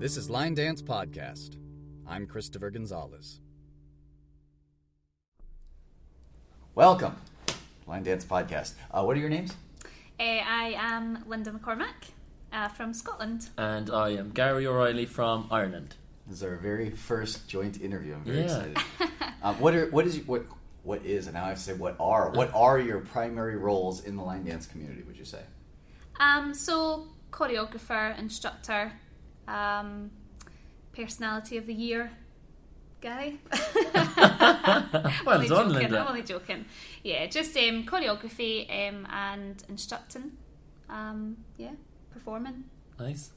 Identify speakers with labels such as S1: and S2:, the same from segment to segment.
S1: This is Line Dance Podcast. I'm Christopher Gonzalez. Welcome, Line Dance Podcast. Uh, what are your names?
S2: Uh, I am Linda McCormack uh, from Scotland.
S3: And I am Gary O'Reilly from Ireland.
S1: This is our very first joint interview. I'm very
S3: Yeah.
S1: excited. um, what are what is what what is and now I have to say what are what are your primary roles in the line dance community? Would you say?
S2: Um, so, choreographer, instructor, um, personality of the year, guy.
S3: Well done,
S2: joking,
S3: Linda.
S2: I'm only joking. Yeah, just um, choreography um, and instructing. Um, yeah, performing.
S3: Nice.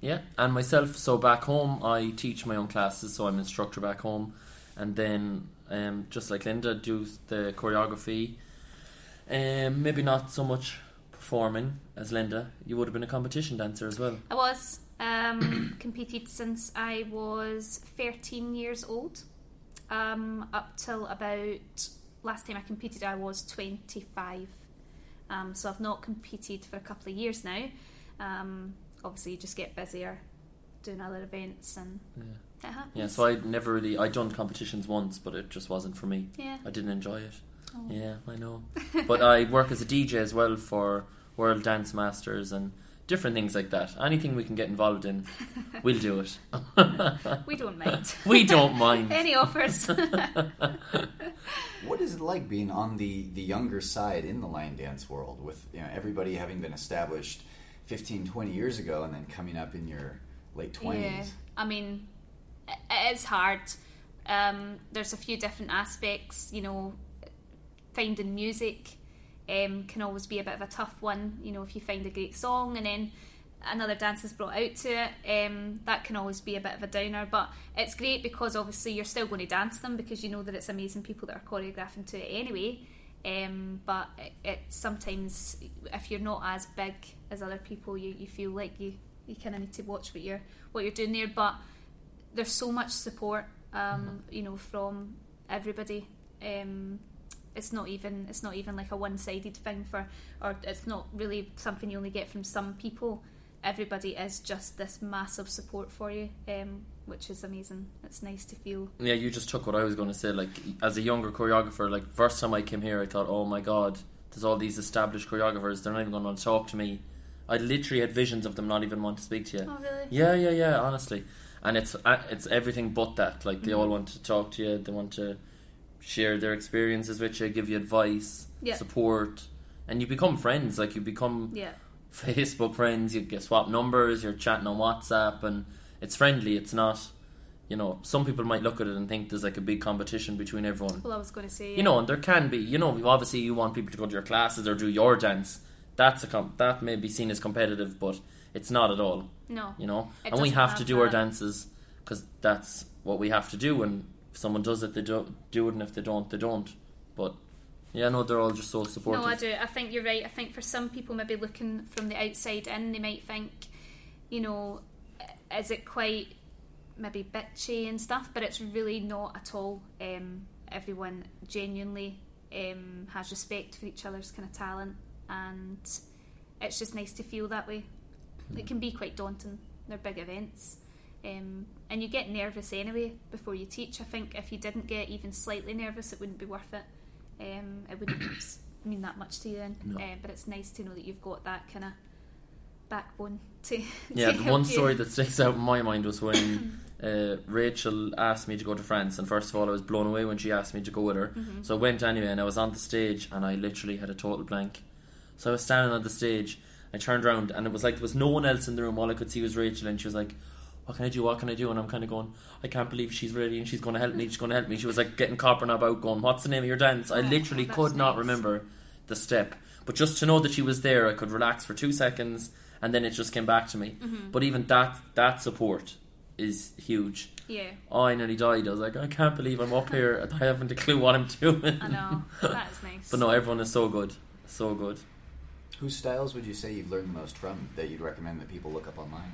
S3: Yeah, and myself, so back home, I teach my own classes, so I'm instructor back home. And then, um, just like Linda, do the choreography. Um, maybe not so much performing as Linda. You would have been a competition dancer as well.
S2: I was um, competed since I was 13 years old. Um, up till about last time I competed, I was 25. Um, so I've not competed for a couple of years now. Um, obviously, you just get busier doing other events, and
S3: Yeah. Yeah, so I never really, I done competitions once, but it just wasn't for me.
S2: yeah.
S3: I didn't enjoy it.
S2: Oh.
S3: Yeah, I know. but I work as a DJ as well for World Dance Masters and different things like that. Anything we can get involved in, we'll do it.
S2: We don't mind.
S3: we don't mind.
S2: Any offers?
S1: What is it like being on the the younger side in the line dance world with you know everybody having been established 15, 20 years ago and then coming up in your late twenties?
S2: Yeah, I mean, it it is hard. Um, there's a few different aspects. You know, finding music um, can always be a bit of a tough one. You know, if you find a great song and then another dance is brought out to it, um, that can always be a bit of a downer. But it's great because obviously you're still going to dance them because you know that it's amazing people that are choreographing to it anyway. Um, but it, it sometimes, if you're not as big as other people, you, you feel like you, you kind of need to watch what you're what you're doing there. But there's so much support, um, you know, from everybody. Um, it's not even it's not even like a one sided thing for, or it's not really something you only get from some people. Everybody is just this massive support for you, um, which is amazing. It's nice to feel.
S3: Yeah, you just took what I was going to say. Like, as a younger choreographer, like, first time I came here, I thought, oh my god, there's all these established choreographers, they're not even going to want to talk to me. I literally had visions of them not even want to speak to you.
S2: Oh really?
S3: Yeah, yeah, yeah. Honestly, and it's uh, it's everything but that. Like they
S2: Mm-hmm.
S3: all want to talk to you. They want to share their experiences with you, give you advice,
S2: Yeah.
S3: support, and you become friends. Like you become
S2: Yeah.
S3: Facebook friends. You get swap numbers. You're chatting on WhatsApp, and it's friendly. It's not. You know, some people might look at it and think there's like a big competition between everyone.
S2: Well, I was going to say.
S3: You know, and there can be. You know, obviously you want people to go to your classes or do your dance. That's a com- that may be seen as competitive, but it's not at all
S2: no.
S3: you know and we have,
S2: have
S3: to do our dances because that's what we have to do and if someone does it they do, do it and if they don't they don't but yeah no they're all just so supportive
S2: No, I do. I think you're right. I think for some people, maybe looking from the outside in, they might think, you know, is it quite maybe bitchy and stuff? But it's really not at all. Um, everyone genuinely um, has respect for each other's kind of talent, and it's just nice to feel that way. It can be quite daunting. They're big events. Um, and you get nervous anyway before you teach. I think if you didn't get even slightly nervous, it wouldn't be worth it. Um, it wouldn't mean that much to you then.
S3: No.
S2: Uh, but it's nice to know that you've got that kind of backbone to.
S3: yeah
S2: to
S3: the one
S2: you.
S3: story that sticks out in my mind was when uh, Rachel asked me to go to France and first of all I was blown away when she asked me to go with her
S2: Mm-hmm.
S3: so I went anyway and I was on the stage and I literally had a total blank so I was standing on the stage I turned around and it was like there was no one else in the room all I could see was Rachel and she was like what can I do? What can I do? And I'm kind of going, I can't believe she's ready and she's going to help me. She's going to help me. She was like getting copper knob out, going, What's the name of your dance? I
S2: Oh,
S3: literally
S2: that's
S3: could not remember the step. But just to know that she was there, I could relax for two seconds and then it just came back to me.
S2: Mm-hmm.
S3: But even that that support is huge.
S2: Yeah,
S3: I nearly died. I was like, I can't believe I'm up here. I haven't a clue what I'm doing.
S2: I know. that is nice.
S3: But no, everyone is so good. So good.
S1: Whose styles would you say you've learned the most from that you'd recommend that people look up online?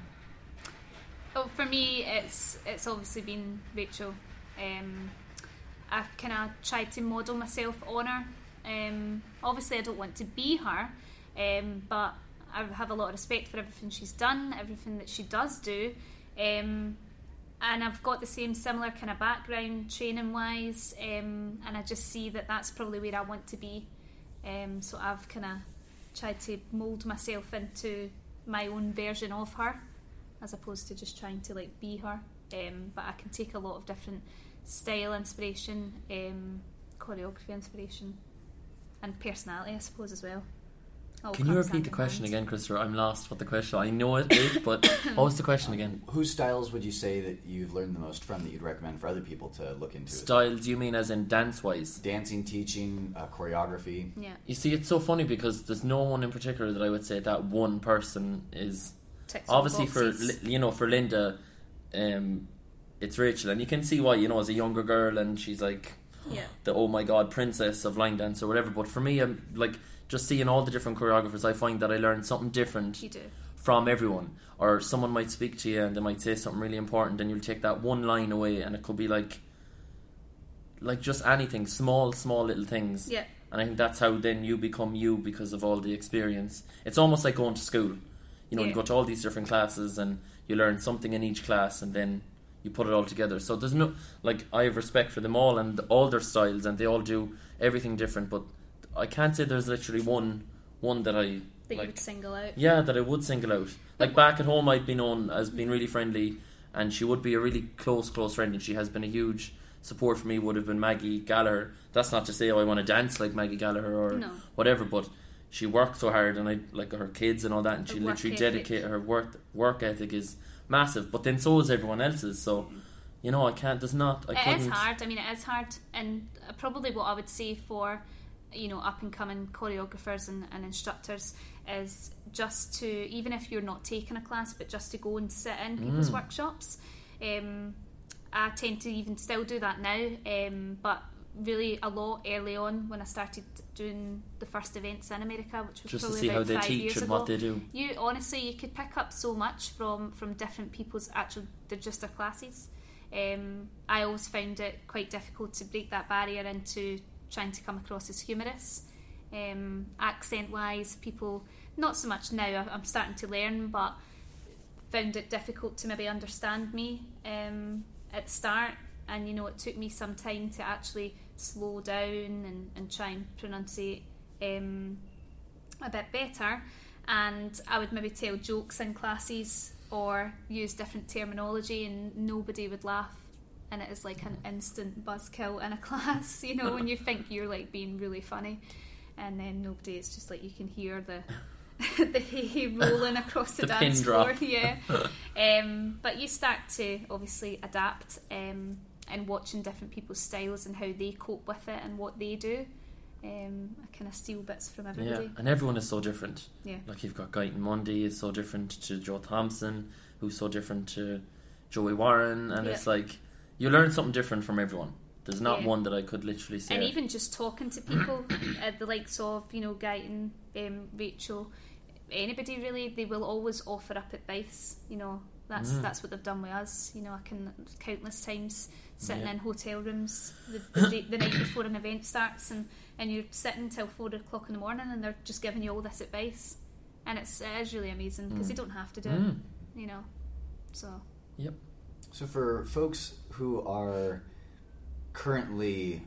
S2: Oh, for me, it's it's obviously been Rachel. Um, I've kind of tried to model myself on her. Um, obviously, I don't want to be her, um, but I have a lot of respect for everything she's done, everything that she does do. Um, and I've got the same similar kind of background training wise, um, and I just see that that's probably where I want to be. Um, so I've kind of tried to mold myself into my own version of her, as opposed to just trying to like be her. Um, but I can take a lot of different style inspiration, um, choreography inspiration, and personality, I suppose, as well. All
S3: Can you repeat the question
S2: hand.
S3: again, Christopher? I'm lost. What the question? I know it is, but what was the question again?
S1: Whose styles would you say that you've learned the most from that you'd recommend for other people to look into?
S3: Styles? You mean as in dance wise?
S1: Dancing, teaching, uh, choreography.
S2: Yeah,
S3: You see, it's so funny because there's no one in particular that I would say that one person is. Obviously, for you know, for Linda, um, it's Rachel, and you can see why. You know, as a younger girl, and she's like
S2: yeah,
S3: the oh my god princess of line dance or whatever. But for me, I'm like just seeing all the different choreographers. I find that I learn something different from everyone. Or someone might speak to you and they might say something really important, and you'll take that one line away, and it could be like, like just anything, small, small little things.
S2: Yeah,
S3: And I think that's how then you become you because of all the experience. It's almost like going to school. You know, you go to all these different classes and you learn something in each class, and then you put it all together. So there's no like I have respect for them all and all their styles, and they all do everything different. But I can't say there's literally one one that I
S2: that you would single out.
S3: Yeah, that I would single out. Like back at home, I'd be known as being really friendly, and she would be a really close, close friend, and she has been a huge support for me. Would have been Maggie Gallagher. That's not to say, oh, I want to dance like Maggie Gallagher or
S2: No.
S3: whatever, but she worked so hard, and I like her kids and all that, and
S2: Her
S3: she literally
S2: ethic.
S3: dedicate her work work ethic is massive. But then so is everyone else's. So you know, I can't. There's not. I
S2: It
S3: couldn't.
S2: is hard. I mean, it is hard, and probably what I would say for you know up and coming choreographers and, and instructors is just to even if you're not taking a class, but just to go and sit in people's
S3: Mm.
S2: workshops. Um, I tend to even still do that now, um, but really a lot early on when I started doing the first events in America, which was
S3: Just to
S2: probably
S3: see how
S2: about
S3: they
S2: five
S3: teach
S2: years
S3: and
S2: ago.
S3: what they do.
S2: you honestly you could pick up so much from from different people's actual they're just their classes. Um, I always found it quite difficult to break that barrier into trying to come across as humorous. Um, accent wise people not so much now I'm starting to learn but found it difficult to maybe understand me um, at the start and you know it took me some time to actually slow down and, and try and pronunciate um, a bit better. And I would maybe tell jokes in classes or use different terminology and nobody would laugh. And it is like an instant buzzkill in a class you know when you think you're like being really funny. And then nobody it's just like you can hear the the hay rolling across the,
S3: The
S2: dance floor. yeah. Um, but you start to obviously adapt um, and watching different people's styles and how they cope with it and what they do um, I kind of steal bits from everybody.
S3: Yeah, and everyone is so different.
S2: Yeah.
S3: Like you've got Guyton Mundy is so different to Jo Thompson, who's so different to Joey Warren, and
S2: Yeah.
S3: it's like you learn something different from everyone. There's not
S2: Yeah.
S3: one that I could literally say.
S2: and even just talking to people at the likes of you know Guyton, um, Rachel, anybody really, they will always offer up advice. You know, that's
S3: Mm.
S2: that's what they've done with us. You know, I can countless times sitting
S3: Yeah.
S2: in hotel rooms the, the, day, the night before an event starts, and and you're sitting till four o'clock in the morning, and they're just giving you all this advice, and it's it is really amazing because
S3: Mm.
S2: they don't have to do
S3: Mm.
S2: it. You know, so Yep.
S1: So for folks who are currently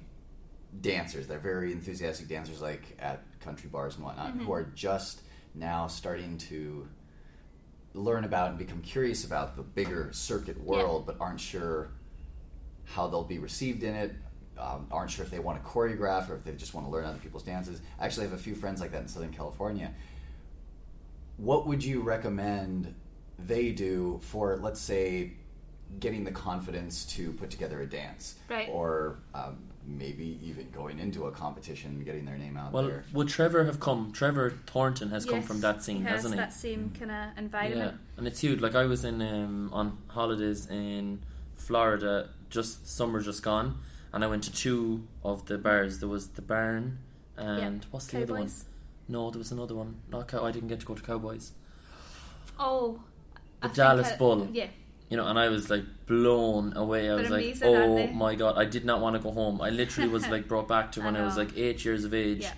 S1: dancers, they're very enthusiastic dancers, like at country bars and whatnot,
S2: Mhm.
S1: who are just now starting to learn about and become curious about the bigger circuit world, but aren't sure how they'll be received in it. Um, aren't sure if they want to choreograph or if they just want to learn other people's dances. I actually have a few friends like that in Southern California. What would you recommend they do for, let's say, getting the confidence to put together a dance,
S2: Right.
S1: or um, maybe even going into a competition, getting their name out
S3: well,
S1: there?
S3: would Trevor have come? Trevor Thornton has come from that scene,
S2: he has
S3: hasn't he?
S2: that same kind of
S3: Yeah,
S2: environment.
S3: and it's huge. Like I was in um, on holidays in Florida, just summer just gone, and I went to two of the bars. There was the Barn, and what's the other one? No, there was another one. Not cow- I didn't get to go to Cowboys.
S2: Oh,
S3: The
S2: I
S3: Dallas
S2: I-
S3: Bull.
S2: Yeah,
S3: You know, and I was like blown away. I
S2: They're
S3: was like, oh my god! I did not want to go home. I literally was like brought back to when I, was like eight years of age,
S2: Yeah.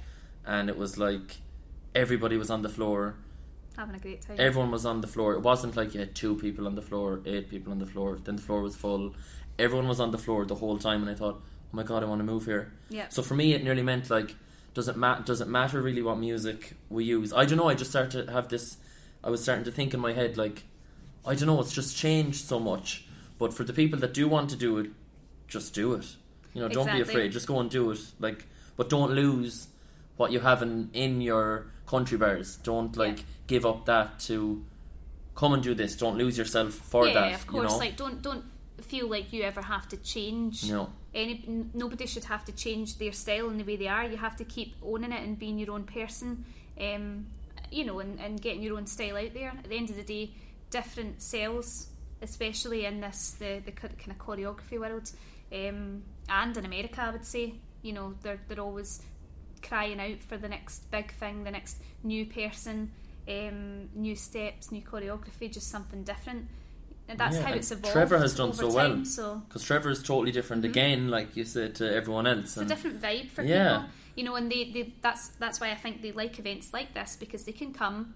S3: and it was like everybody was on the floor
S2: having a great time.
S3: Everyone was on the floor. It wasn't like you had two people on the floor, eight people on the floor. Then the floor was full. Everyone was on the floor the whole time, and I thought, oh my god, I want to move here.
S2: yeah,
S3: So for me, it nearly meant like, does it ma- does it matter really what music we use? I don't know. I just started to have this. I was starting to think in my head like, I don't know. It's just changed so much. But for the people that do want to do it, just do it. You know, don't be afraid. Just go and do it. Like, but don't lose what you have in in your country bars. Don't like
S2: Yeah.
S3: give up that to come and do this. Don't lose yourself for
S2: yeah,
S3: that.
S2: of course.
S3: You know?
S2: Like, don't don't feel like you ever have to change.
S3: no.
S2: Any n- nobody should have to change their style and the way they are. You have to keep owning it and being your own person. Um, you know, and, and getting your own style out there. At the end of the day, different sells, especially in this the the kind of choreography world, um, and in America, I would say. You know, they're they're always crying out for the next big thing, the next new person, um, new steps, new choreography, just something different. And that's
S3: Yeah,
S2: how
S3: and
S2: it's evolved.
S3: Trevor has done so well.
S2: time, So
S3: Because Trevor is totally different again, like you said to everyone else.
S2: Mm-hmm. it's a different vibe for
S3: Yeah.
S2: people you know and they, they that's that's why I think they like events like this because they can come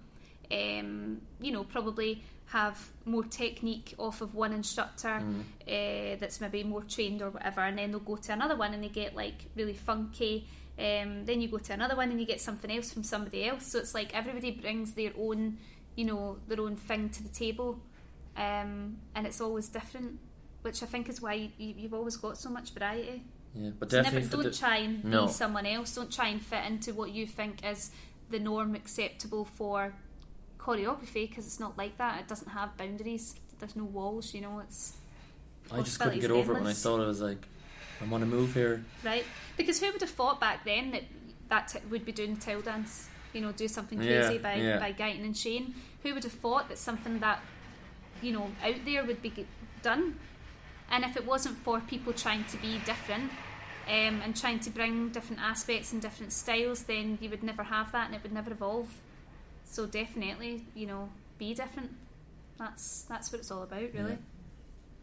S2: um, you know probably have more technique off of one instructor
S3: Mm.
S2: uh, that's maybe more trained or whatever and then they'll go to another one and they get like really funky um, then you go to another one and you get something else from somebody else so it's like everybody brings their own you know their own thing to the table um, and it's always different which I think is why you, you've always got so much variety
S3: Yeah, but
S2: so never,
S3: definitely for
S2: don't try and
S3: No.
S2: be someone else. Don't try and fit into what you think is the norm acceptable for choreography because it's not like that. It doesn't have boundaries. There's no walls. You know, it's
S3: I just couldn't get over it when I
S2: endless.
S3: saw it. I was like, I want to move here.
S2: right because who would have thought back then that that t- would be doing tail dance? You know, do something
S3: Yeah,
S2: crazy by
S3: yeah.
S2: by Guyton and Shane. Who would have thought that something that you know out there would be done? And if it wasn't for people trying to be different um, and trying to bring different aspects and different styles, then you would never have that and it would never evolve. So definitely, you know, be different. That's that's what it's all about, really.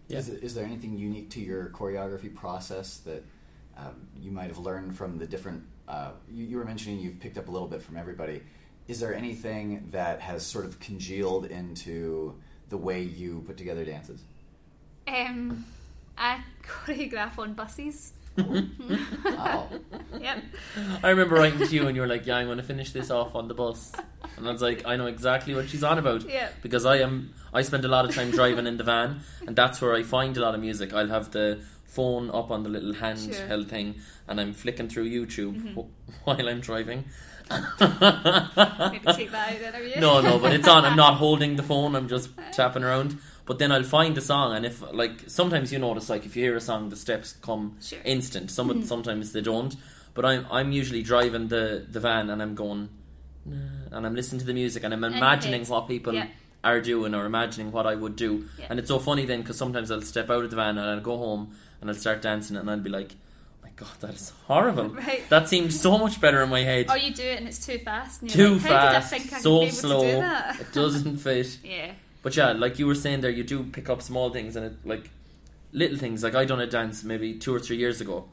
S3: Yeah.
S1: Is, is there anything unique to your choreography process that um, you might have learned from the different? Uh, you, you were mentioning you've picked up a little bit from everybody. Is there anything that has sort of congealed into the way you put together dances?
S2: Um, I choreograph on buses.
S1: Oh,
S2: Yep.
S3: I remember writing to you and you were like, "Yeah, I'm going to finish this off on the bus," and I was like, "I know exactly what she's on about."
S2: Yeah.
S3: Because I am, I spend a lot of time driving in the van, and that's where I find a lot of music. I'll have the phone up on the little handheld
S2: Sure. Mm-hmm.
S3: thing, and I'm flicking through YouTube wh- while I'm driving.
S2: Maybe take that out then, are you?
S3: No, no, but it's on. I'm not holding the phone. I'm just tapping around. But then I'll find a song, and if like sometimes you notice, like if you hear a song, the steps come
S2: Sure.
S3: instant. Some mm-hmm. sometimes they don't. But I'm I'm usually driving the the van, and I'm going, and I'm listening to the music, and I'm imagining what people
S2: Yeah.
S3: are doing, or imagining what I would do.
S2: Yeah.
S3: And it's so funny then because sometimes I'll step out of the van and I'll go home and I'll start dancing, and I'll be like. "Oh My God, that is horrible.
S2: Right.
S3: That seemed so much better in my head.
S2: Oh, you do it and it's too fast. And
S3: Too
S2: like,
S3: fast,
S2: I think I
S3: so slow.
S2: To do that?
S3: It doesn't fit.
S2: Yeah.
S3: But yeah, like you were saying there, you do pick up small things and it like little things. Like I done a dance maybe two or three years ago,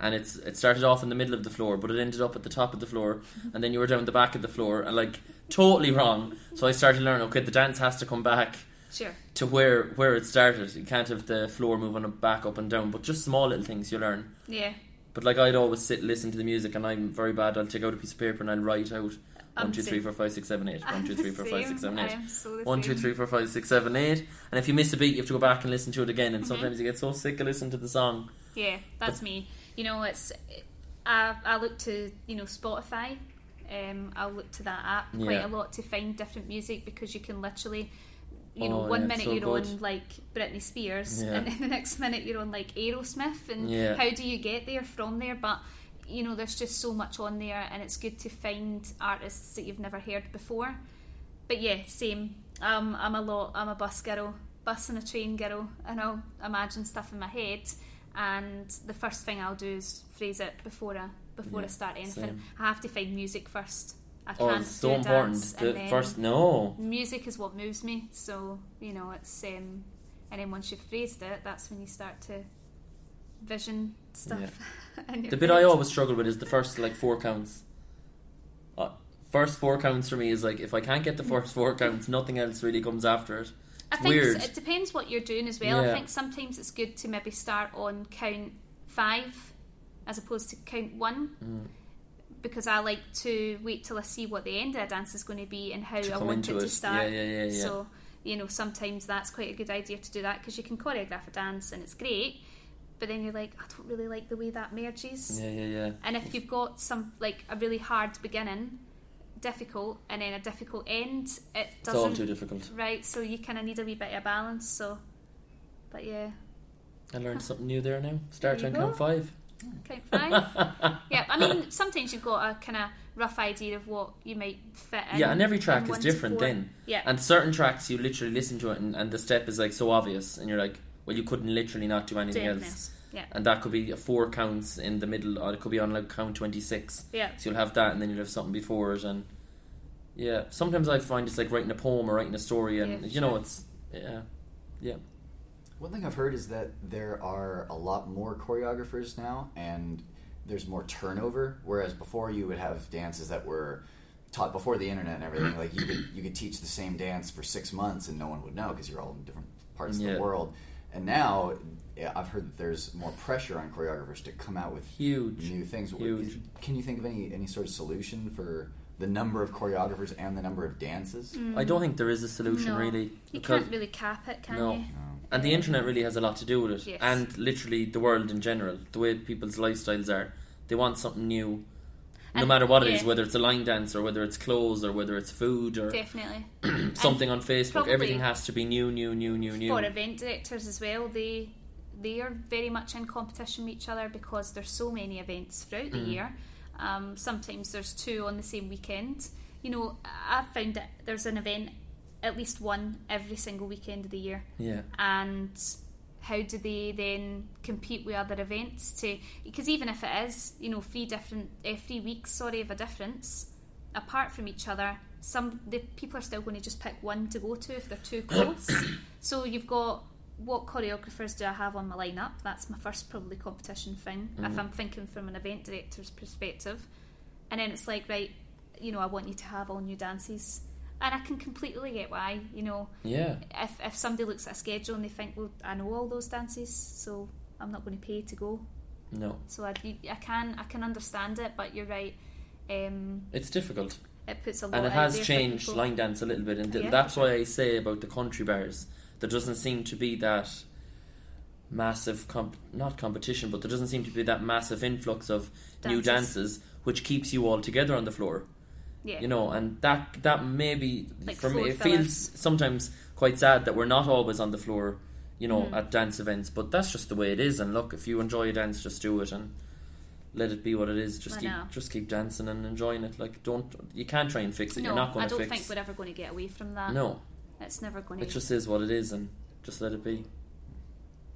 S3: and it's it started off in the middle of the floor, but it ended up at the top of the floor, mm-hmm. and then you were down the back of the floor, and like totally wrong. So I started learning. Okay, the dance has to come back
S2: Sure.
S3: to where where it started. You can't have the floor moving back up and down. But just small little things you learn.
S2: Yeah.
S3: But like I'd always sit listen to the music, and I'm very bad. I'll take out a piece of paper and I'll write out
S2: I'm
S3: one, two,
S2: the
S3: three,
S2: same.
S3: four, five, six, seven, eight. One,
S2: I'm
S3: two, three, four, five, six, seven, eight.
S2: so
S3: One, two, three, four, five, six, seven, eight. And if you miss a beat, you have to go back and listen to it again.
S2: Mm-hmm.
S3: And sometimes you get so sick of listening to the song.
S2: Yeah, that's me. You know, it's I, I look to you know Spotify. Um, I'll look to that app quite
S3: Yeah.
S2: a lot to find different music because you can literally, you know,
S3: Oh,
S2: one
S3: yeah,
S2: minute
S3: so
S2: you're
S3: good.
S2: on like Britney Spears,
S3: Yeah.
S2: and then the next minute you're on like Aerosmith, and
S3: Yeah.
S2: how do you get there from there? But you know, there's just so much on there, and it's good to find artists that you've never heard before. But yeah, same. Um, I'm a lot. I'm a bus girl, bus and a train girl, and I'll imagine stuff in my head. And the first thing I'll do is phrase it before I before I start anything.
S3: same.
S2: I have to find music first. I
S3: Oh,
S2: can't
S3: it's so important.
S2: dance
S3: The first, no.
S2: music is what moves me. So you know, it's um, and then once you've phrased it, that's when you start to vision stuff. your
S3: The bit I always struggle with is the first like four counts. Uh, first four counts for me is like if I can't get the first four counts, nothing else really comes after it.
S2: I think
S3: weird.
S2: it depends what you're doing as well. I think sometimes it's good to maybe start on count five as opposed to count one.
S3: Mm.
S2: Because I like to wait till I see what the end of a dance is going to be and how I want it to start.
S3: Yeah, yeah, yeah.
S2: So, you know, sometimes that's quite a good idea to do that because you can choreograph a dance and it's great, but then you're like, I don't really like the way that merges.
S3: Yeah, yeah, yeah.
S2: And if you've got some like a really hard beginning, difficult, and then a difficult end, it
S3: It's all
S2: doesn't
S3: too difficult.
S2: right. So you kind of need a wee bit of balance. So, but yeah,
S3: I learned something new there now. Start on count five.
S2: Count five. yeah, I mean sometimes you've got a kind of rough idea of what you might fit in.
S3: Yeah, and every track is different then.
S2: Yeah,
S3: And certain tracks you literally listen to it and, and the step is like so obvious and you're like, well you couldn't literally not do anything
S2: Anything
S3: else.
S2: Yeah,
S3: And that could be four counts in the middle or it could be on like count twenty six.
S2: yeah.
S3: So you'll have that and then you'll have something before it and yeah. Sometimes I find it's like writing a poem or writing a story and
S2: Yeah,
S3: you know
S2: sure.
S3: it's yeah. Yeah.
S1: One thing I've heard is that there are a lot more choreographers now, and there's more turnover. Whereas before, you would have dances that were taught before the internet and everything. Like you could you could teach the same dance for six months and no one would know because you're all in different parts of the world. And now, yeah, I've heard that there's more pressure on choreographers to come out with
S3: Huge.
S1: new things.
S3: Huge.
S1: Can you think of any any sort of solution for the number of choreographers and the number of dances? Mm.
S3: I don't think there is a solution
S2: No.
S3: really.
S2: You can't really cap it, can
S3: No.
S2: you?
S1: No.
S3: And the internet really has a lot to do with it.
S2: Yes.
S3: And literally the world in general, the way people's lifestyles are. They want something new. No
S2: And-
S3: matter what it is, whether it's a line dance or whether it's clothes or whether it's food or
S2: Definitely.
S3: something on Facebook, everything has to be new, new, new, new, new.
S2: For event directors as well, they they are very much in competition with each other because there's so many events throughout
S3: Mm-hmm.
S2: the year. Um, sometimes there's two on the same weekend. You know, I've found that there's an event, at least one every single weekend of the year.
S3: Yeah.
S2: and how do they then compete with other events to because even if it is you know three different uh, three weeks sorry of a difference apart from each other some the people are still going to just pick one to go to if they're too close. So you've got what choreographers do I have on my lineup? That's my first probably competition thing if I'm thinking from an event director's perspective. And then it's like right you know I want you to have all new dances and I can completely get why you know
S3: Yeah.
S2: if if somebody looks at a schedule and they think, well, I know all those dances, so I'm not going to pay to go.
S3: No.
S2: So I, I can I can understand it, but you're right. Um,
S3: It's difficult.
S2: it puts a lot.
S3: And it has changed line dance a little bit. And th-
S2: Yeah.
S3: that's why I say about the country bars, there doesn't seem to be that massive, comp- not competition, but there doesn't seem to be that massive influx of new
S2: Dances.
S3: dances, which keeps you all together on the floor.
S2: Yeah.
S3: you know and that that maybe
S2: Like
S3: for me it feels sometimes quite sad that we're not always on the floor you know
S2: Mm.
S3: at dance events but that's just the way it is and look if you enjoy a dance just do it and let it be what it is just
S2: I
S3: keep
S2: know.
S3: just keep dancing and enjoying it like don't you can't try and fix it
S2: no,
S3: you're not going to fix.
S2: I don't think we're ever going to get away from that.
S3: no
S2: it's never going to it
S3: just is what it is and just let it be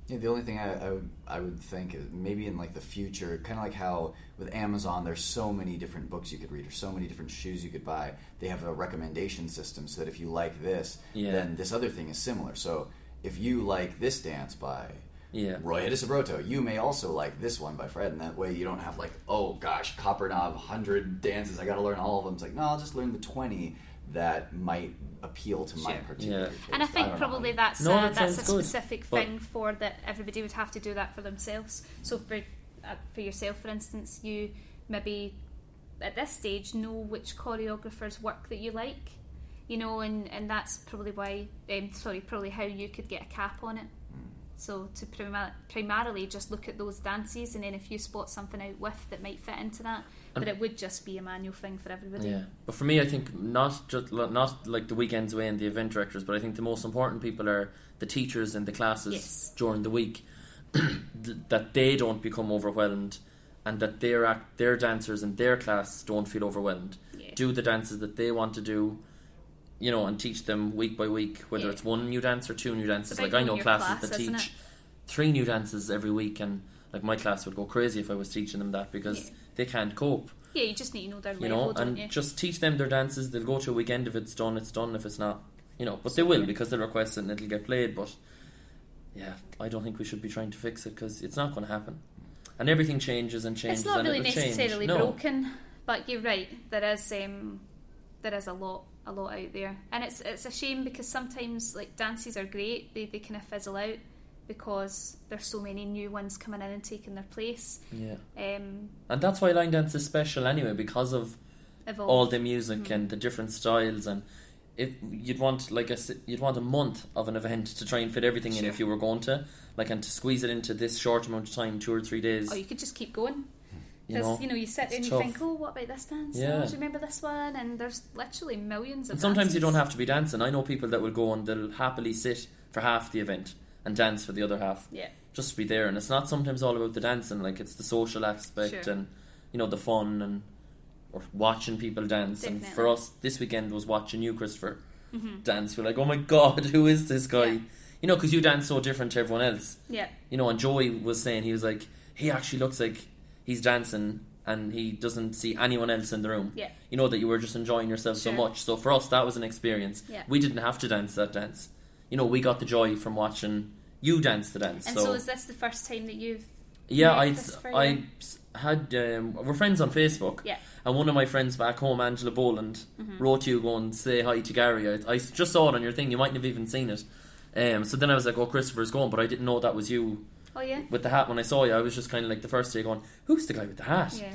S1: Yeah, the only thing I, I would I would think is maybe in like the future, kind of like how with Amazon, there's so many different books you could read or so many different shoes you could buy. They have a recommendation system so that if you like this,
S3: Yeah.
S1: then this other thing is similar. So if you like this dance by
S3: yeah
S1: Roy Hadisubroto, you may also like this one by Fred, and that way you don't have like, oh gosh, Copper Knob, hundred dances, I got to learn all of them. It's like, no, I'll just learn the twenty that might appeal to my
S2: Sure.
S1: particular.
S3: Yeah.
S1: taste.
S2: And I think
S1: don't know.
S2: probably that's
S3: No,
S2: a,
S3: that
S2: that's a
S3: sounds good,
S2: specific
S3: but-
S2: thing for that everybody would have to do that for themselves. So for uh, for yourself, for instance, you maybe at this stage know which choreographers work that you like, you know, and and that's probably why. Um, sorry, probably how you could get a cap on it. So to prima- primarily just look at those dances, and then if you spot something out with that might fit into that, but
S3: And-
S2: it would just be a manual thing for everybody.
S3: Yeah, but for me, I think not just not like the weekends away and the event directors, but I think the most important people are the teachers in the classes
S2: Yes.
S3: during the week. that they don't become overwhelmed, and that their act, their dancers in their class don't feel overwhelmed.
S2: Yeah.
S3: Do the dances that they want to do, you know, and teach them week by week, whether
S2: Yeah.
S3: it's one new dance or two new dances. Like I know classes
S2: class,
S3: that teach three new dances every week, and like my class would go crazy if I was teaching them that because
S2: Yeah.
S3: they can't cope
S2: Yeah, you just need to know their
S3: you know, and
S2: you?
S3: just teach them their dances. They'll go to a weekend if it's done, it's done. If it's not, you know, but they will because they'll request it and it'll get played. But yeah, I don't think we should be trying to fix it because it's not going to happen. And everything changes and changes.
S2: it's not
S3: and
S2: really necessarily
S3: change. No.
S2: broken, but you're right. There is um, there is a lot a lot out there, and it's it's a shame because sometimes like dances are great, they they kind of fizzle out because there's so many new ones coming in and taking their place.
S3: Yeah.
S2: Um,
S3: And that's why line dance is special anyway, because of all the music
S2: Mhm.
S3: and the different styles and if you'd want like a you'd want a month of an event to try and fit everything in if you were going to like and to squeeze it into this short amount of time two or three days
S2: or you could just keep going.
S3: You
S2: Because
S3: know
S2: you know, you sit and you
S3: tough.
S2: think, oh, what about this dance?
S3: Yeah.
S2: Oh, do you remember this one? And there's literally millions of.
S3: and sometimes you don't have to be dancing I know people that will go and they'll happily sit for half the event and dance for the other half
S2: Yeah,
S3: just to be there and it's not sometimes all about the dancing like it's the social aspect
S2: Sure.
S3: and you know the fun and or watching people dance and for us this weekend was watching you Christopher
S2: Mhm.
S3: dance we're like oh my god who is this guy
S2: Yeah.
S3: you know because you dance so different to everyone else
S2: yeah,
S3: you know and Joey was saying he was like he actually looks like he's dancing and he doesn't see anyone else in the room
S2: yeah,
S3: you know that you were just enjoying yourself so much so for us that was an experience
S2: Yeah.
S3: we didn't have to dance that dance you know we got the joy from watching you dance the dance
S2: And so, is this the first time that you've?
S3: yeah, I I had um, we're friends on Facebook.
S2: Yeah.
S3: And one of my friends back home, Angela Boland,
S2: Mhm.
S3: wrote to you going say hi to Gary. I, I just saw it on your thing. You mightn't have even seen it. Um, so then I was like, oh, Christopher's going, but I didn't know that was you
S2: Oh yeah,
S3: with the hat. When I saw you, I was just kind of like the first day going, who's the guy with the hat?
S2: yeah.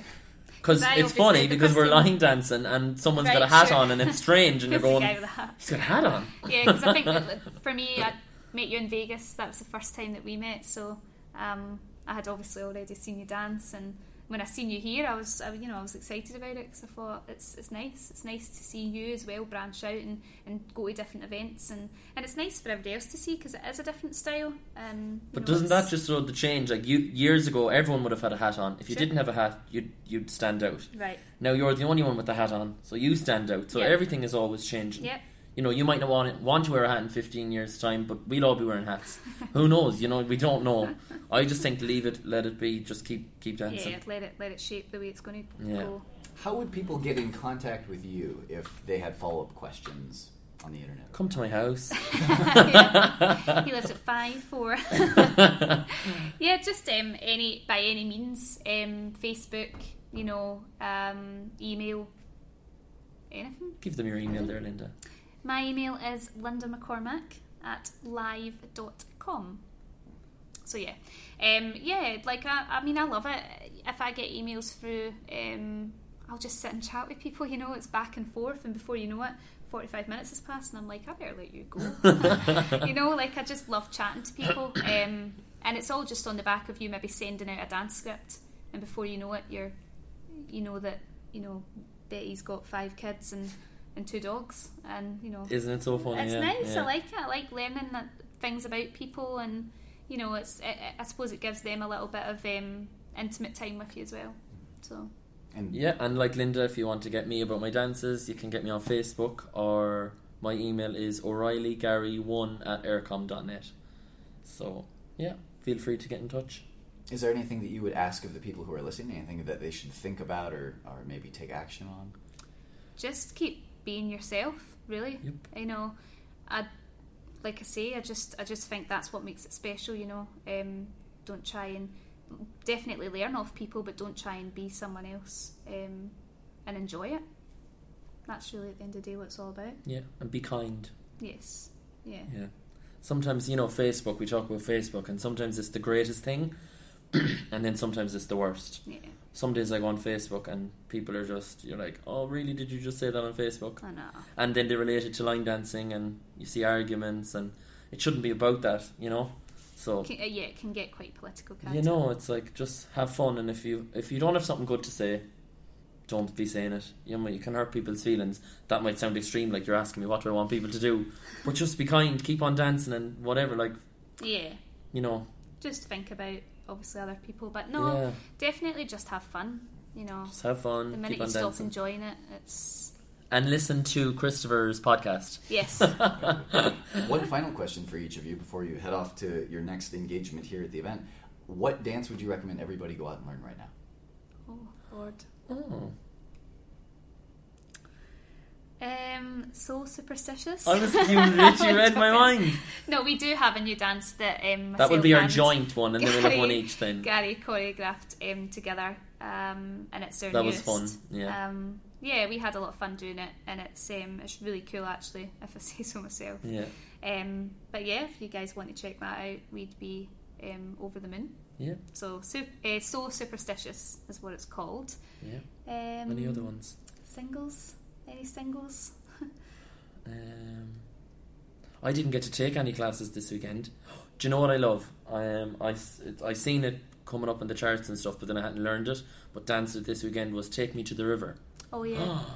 S3: Because it's funny because we're line dancing and someone's got a hat
S2: sure.
S3: on and it's strange and you're
S2: Who's the guy
S3: going,
S2: with the hat?
S3: he's got a hat on.
S2: Yeah, because I think that, for me, I met you in Vegas. That was the first time that we met. So um, I had obviously already seen you dance, and when I seen you here, I was, I, you know, I was excited about it because I thought it's it's nice. It's nice to see you as well branch out and, and go to different events, and, and it's nice for everybody else to see because it is a different style. Um, and
S3: But
S2: know,
S3: doesn't that just show the change? Like you, years ago, everyone would have had a hat on. If you
S2: Sure.
S3: didn't have a hat, you'd you'd stand out.
S2: right?
S3: Now you're the only one with the hat on, so you stand out. So
S2: Yeah.
S3: everything is always changing.
S2: Yeah,
S3: You know, you might not want want to wear a hat in 15 years' time, but we'll all be wearing hats. Who knows? You know, we don't know. I just think leave it, let it be, just keep keep dancing.
S2: yeah. Let it let it shape the way it's going to
S3: Yeah.
S2: go.
S1: How would people get in contact with you if they had follow up questions on the internet?
S3: Come to my house.
S2: Yeah. he lives at five four. yeah, just um, any by any means, um, Facebook, you know, um, email, anything.
S3: Give them your email there, Linda.
S2: My email is Linda McCormack at live.com. So yeah, um, yeah, like I, I mean, I love it. If I get emails through, um, I'll just sit and chat with people. You know, it's back and forth, and before you know it, forty-five minutes has passed, and I'm like, I better let you go. you know, like I just love chatting to people, um, and it's all just on the back of you maybe sending out a dance script, and before you know it, you're, you know that you know Betty's got five kids and and two dogs, and you know
S3: Isn't it so funny?
S2: it's
S3: yeah,
S2: nice.
S3: yeah.
S2: I like it. I like learning that things about people, and you know, it's. I I suppose it gives them a little bit of um, intimate time with you as well. So
S1: And
S3: Yeah, and like Linda, if you want to get me about my dances, you can get me on Facebook or my email is o'reillygary1 at eircom.net. So, yeah, feel free to get in touch.
S1: is there anything that you would ask of the people who are listening? Anything that they should think about or, or maybe take action on?
S2: just keep being yourself. Really,
S3: Yep.
S2: you know, I like I say, I just I just think that's what makes it special. You know, um, don't try and definitely learn off people, but don't try and be someone else, um, and enjoy it. That's really at the end of the day what it's all about.
S3: Yeah, and be kind.
S2: Yes, yeah,
S3: Yeah. Sometimes, you know, Facebook, we talk about Facebook, and sometimes it's the greatest thing, and then sometimes it's the worst.
S2: yeah.
S3: Some days I go on Facebook and people are just, you're like, oh, really? Did you just say that on Facebook?
S2: I know.
S3: and then they relate it to line dancing and you see arguments and it shouldn't be about that you know so
S2: Can, uh, yeah, it can get quite political.
S3: You
S2: it?
S3: know it's like just have fun and if you if you don't have something good to say don't be saying it you know you can hurt people's feelings that might sound extreme like you're asking me what do I want people to do but just be kind keep on dancing and whatever like
S2: Yeah,
S3: you know
S2: just think about obviously other people, but no,
S3: yeah
S2: definitely just have fun. You know,
S3: just have fun.
S2: the minute
S3: keep
S2: you stop
S3: dancing
S2: enjoying it, it's
S3: and listen to Christopher's podcast
S2: yes.
S1: One final question for each of you before you head off to your next engagement here at the event. What dance would you recommend everybody go out and learn right now?
S2: oh Lord.
S3: oh.
S2: Um, so superstitious.
S3: I was you literally read my mind
S2: No, we do have a new dance that um,
S3: that would be our joint one and then we'll have one
S2: Gary-
S3: each then
S2: Gary choreographed um, together, um, and it's our
S3: That was fun, yeah.
S2: Um, yeah, we had a lot of fun doing it, and it's um, it's really cool actually, if I say so myself.
S3: Yeah,
S2: Um, but yeah, if you guys want to check that out, we'd be um, over the moon.
S3: yeah,
S2: So, su- uh, so superstitious is what it's called.
S3: yeah.
S2: Um,
S3: Any other ones?
S2: singles? Any singles?
S3: Um, I didn't get to take any classes this weekend. Do you know what I love? I um, I I seen it coming up in the charts and stuff, but then I hadn't learned it. But dance it this weekend was "Take Me to the River."
S2: Oh yeah.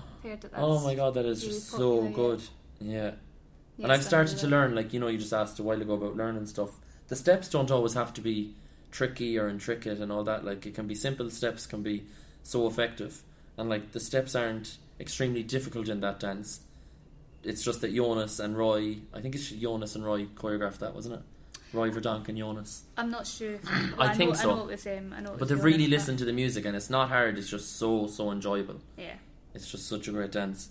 S3: Oh my god, that is
S2: really
S3: just so
S2: popular, yeah.
S3: good. Yeah,
S2: yeah,
S3: and I've started to learn. Like you know, you just asked a while ago about learning stuff. The steps don't always have to be tricky or intricate and all that. Like it can be simple steps, can be so effective, and like the steps aren't extremely difficult in that dance. It's just that Jonas and Roy, I think it's Jonas and Roy choreographed that, wasn't it? Roy Verdonk and Jonas.
S2: I'm not sure.
S3: I
S2: know,
S3: think
S2: I
S3: so.
S2: know it was um, I know. It
S3: But they've
S2: Jonas,
S3: really listened to the music, and it's not hard. It's just so so enjoyable.
S2: Yeah.
S3: It's just such a great dance.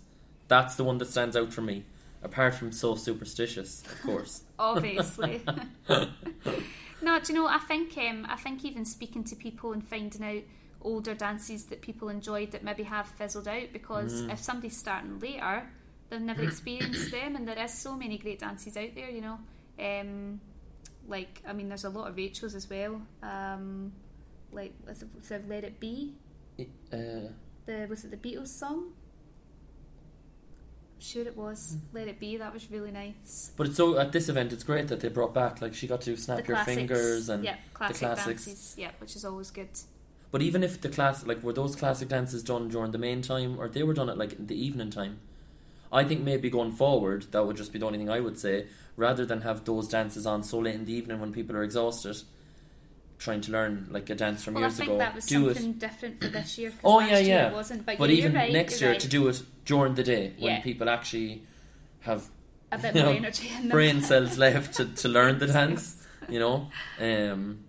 S3: That's the one that stands out for me. Apart from so superstitious, of course.
S2: obviously. no, do you know? I think um, I think even speaking to people and finding out older dances that people enjoyed that maybe have fizzled out because
S3: Mm.
S2: if somebody's starting later, they've never experienced them, and there is so many great dances out there. You know, um, like I mean, there's a lot of Rachel's as well. Um, like was it, was it Let It Be?
S3: Uh,
S2: The was it the Beatles song? I'm sure it was
S3: Mm.
S2: Let It Be. That was really nice.
S3: but it's so at this event, it's great that they brought back like she got to snap
S2: the
S3: your
S2: classics,
S3: fingers and.
S2: yeah, classic
S3: classics.
S2: dances, yeah, which is always good.
S3: But even if the class like were those classic dances done during the main time or they were done at like the evening time, I think maybe going forward that would just be the only thing I would say rather than have those dances on so late in the evening when people are exhausted. Trying to learn like a dance from
S2: Well, I
S3: years
S2: think
S3: ago,
S2: that was
S3: do it.
S2: different for this year.
S3: Oh, yeah, yeah.
S2: It wasn't, but,
S3: But
S2: yeah,
S3: even
S2: right,
S3: next year
S2: right.
S3: to do it during the day when
S2: Yeah.
S3: people actually have
S2: a bit more
S3: know,
S2: energy
S3: brain cells left to, to learn the dance, you know, um,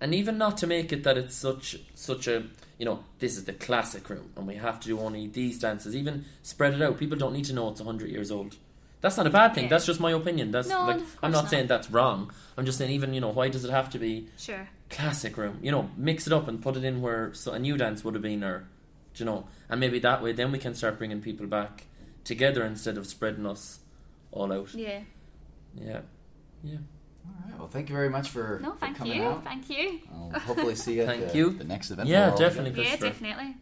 S3: and even not to make it that it's such such a you know this is the classic room and we have to do only these dances. Even spread it out. People don't need to know it's hundred years old. That's not a bad thing.
S2: Yeah.
S3: That's just my opinion. That's
S2: No,
S3: like I'm not,
S2: not.
S3: saying that's wrong. I'm just saying even you know why does it have to be
S2: Sure.
S3: classic room? You know, mix it up and put it in where so a new dance would have been, or you know, and maybe that way then we can start bringing people back together instead of spreading us all out.
S2: Yeah.
S3: Yeah, yeah.
S1: All right. Well, thank you very much for,
S2: No,
S1: for
S2: thank
S1: coming
S2: you.
S1: out.
S2: Thank you.
S1: I'll hopefully see you at
S3: Thank
S1: the,
S3: you.
S1: the next event.
S3: Yeah, definitely.
S2: Yeah,
S3: Christopher.
S2: definitely.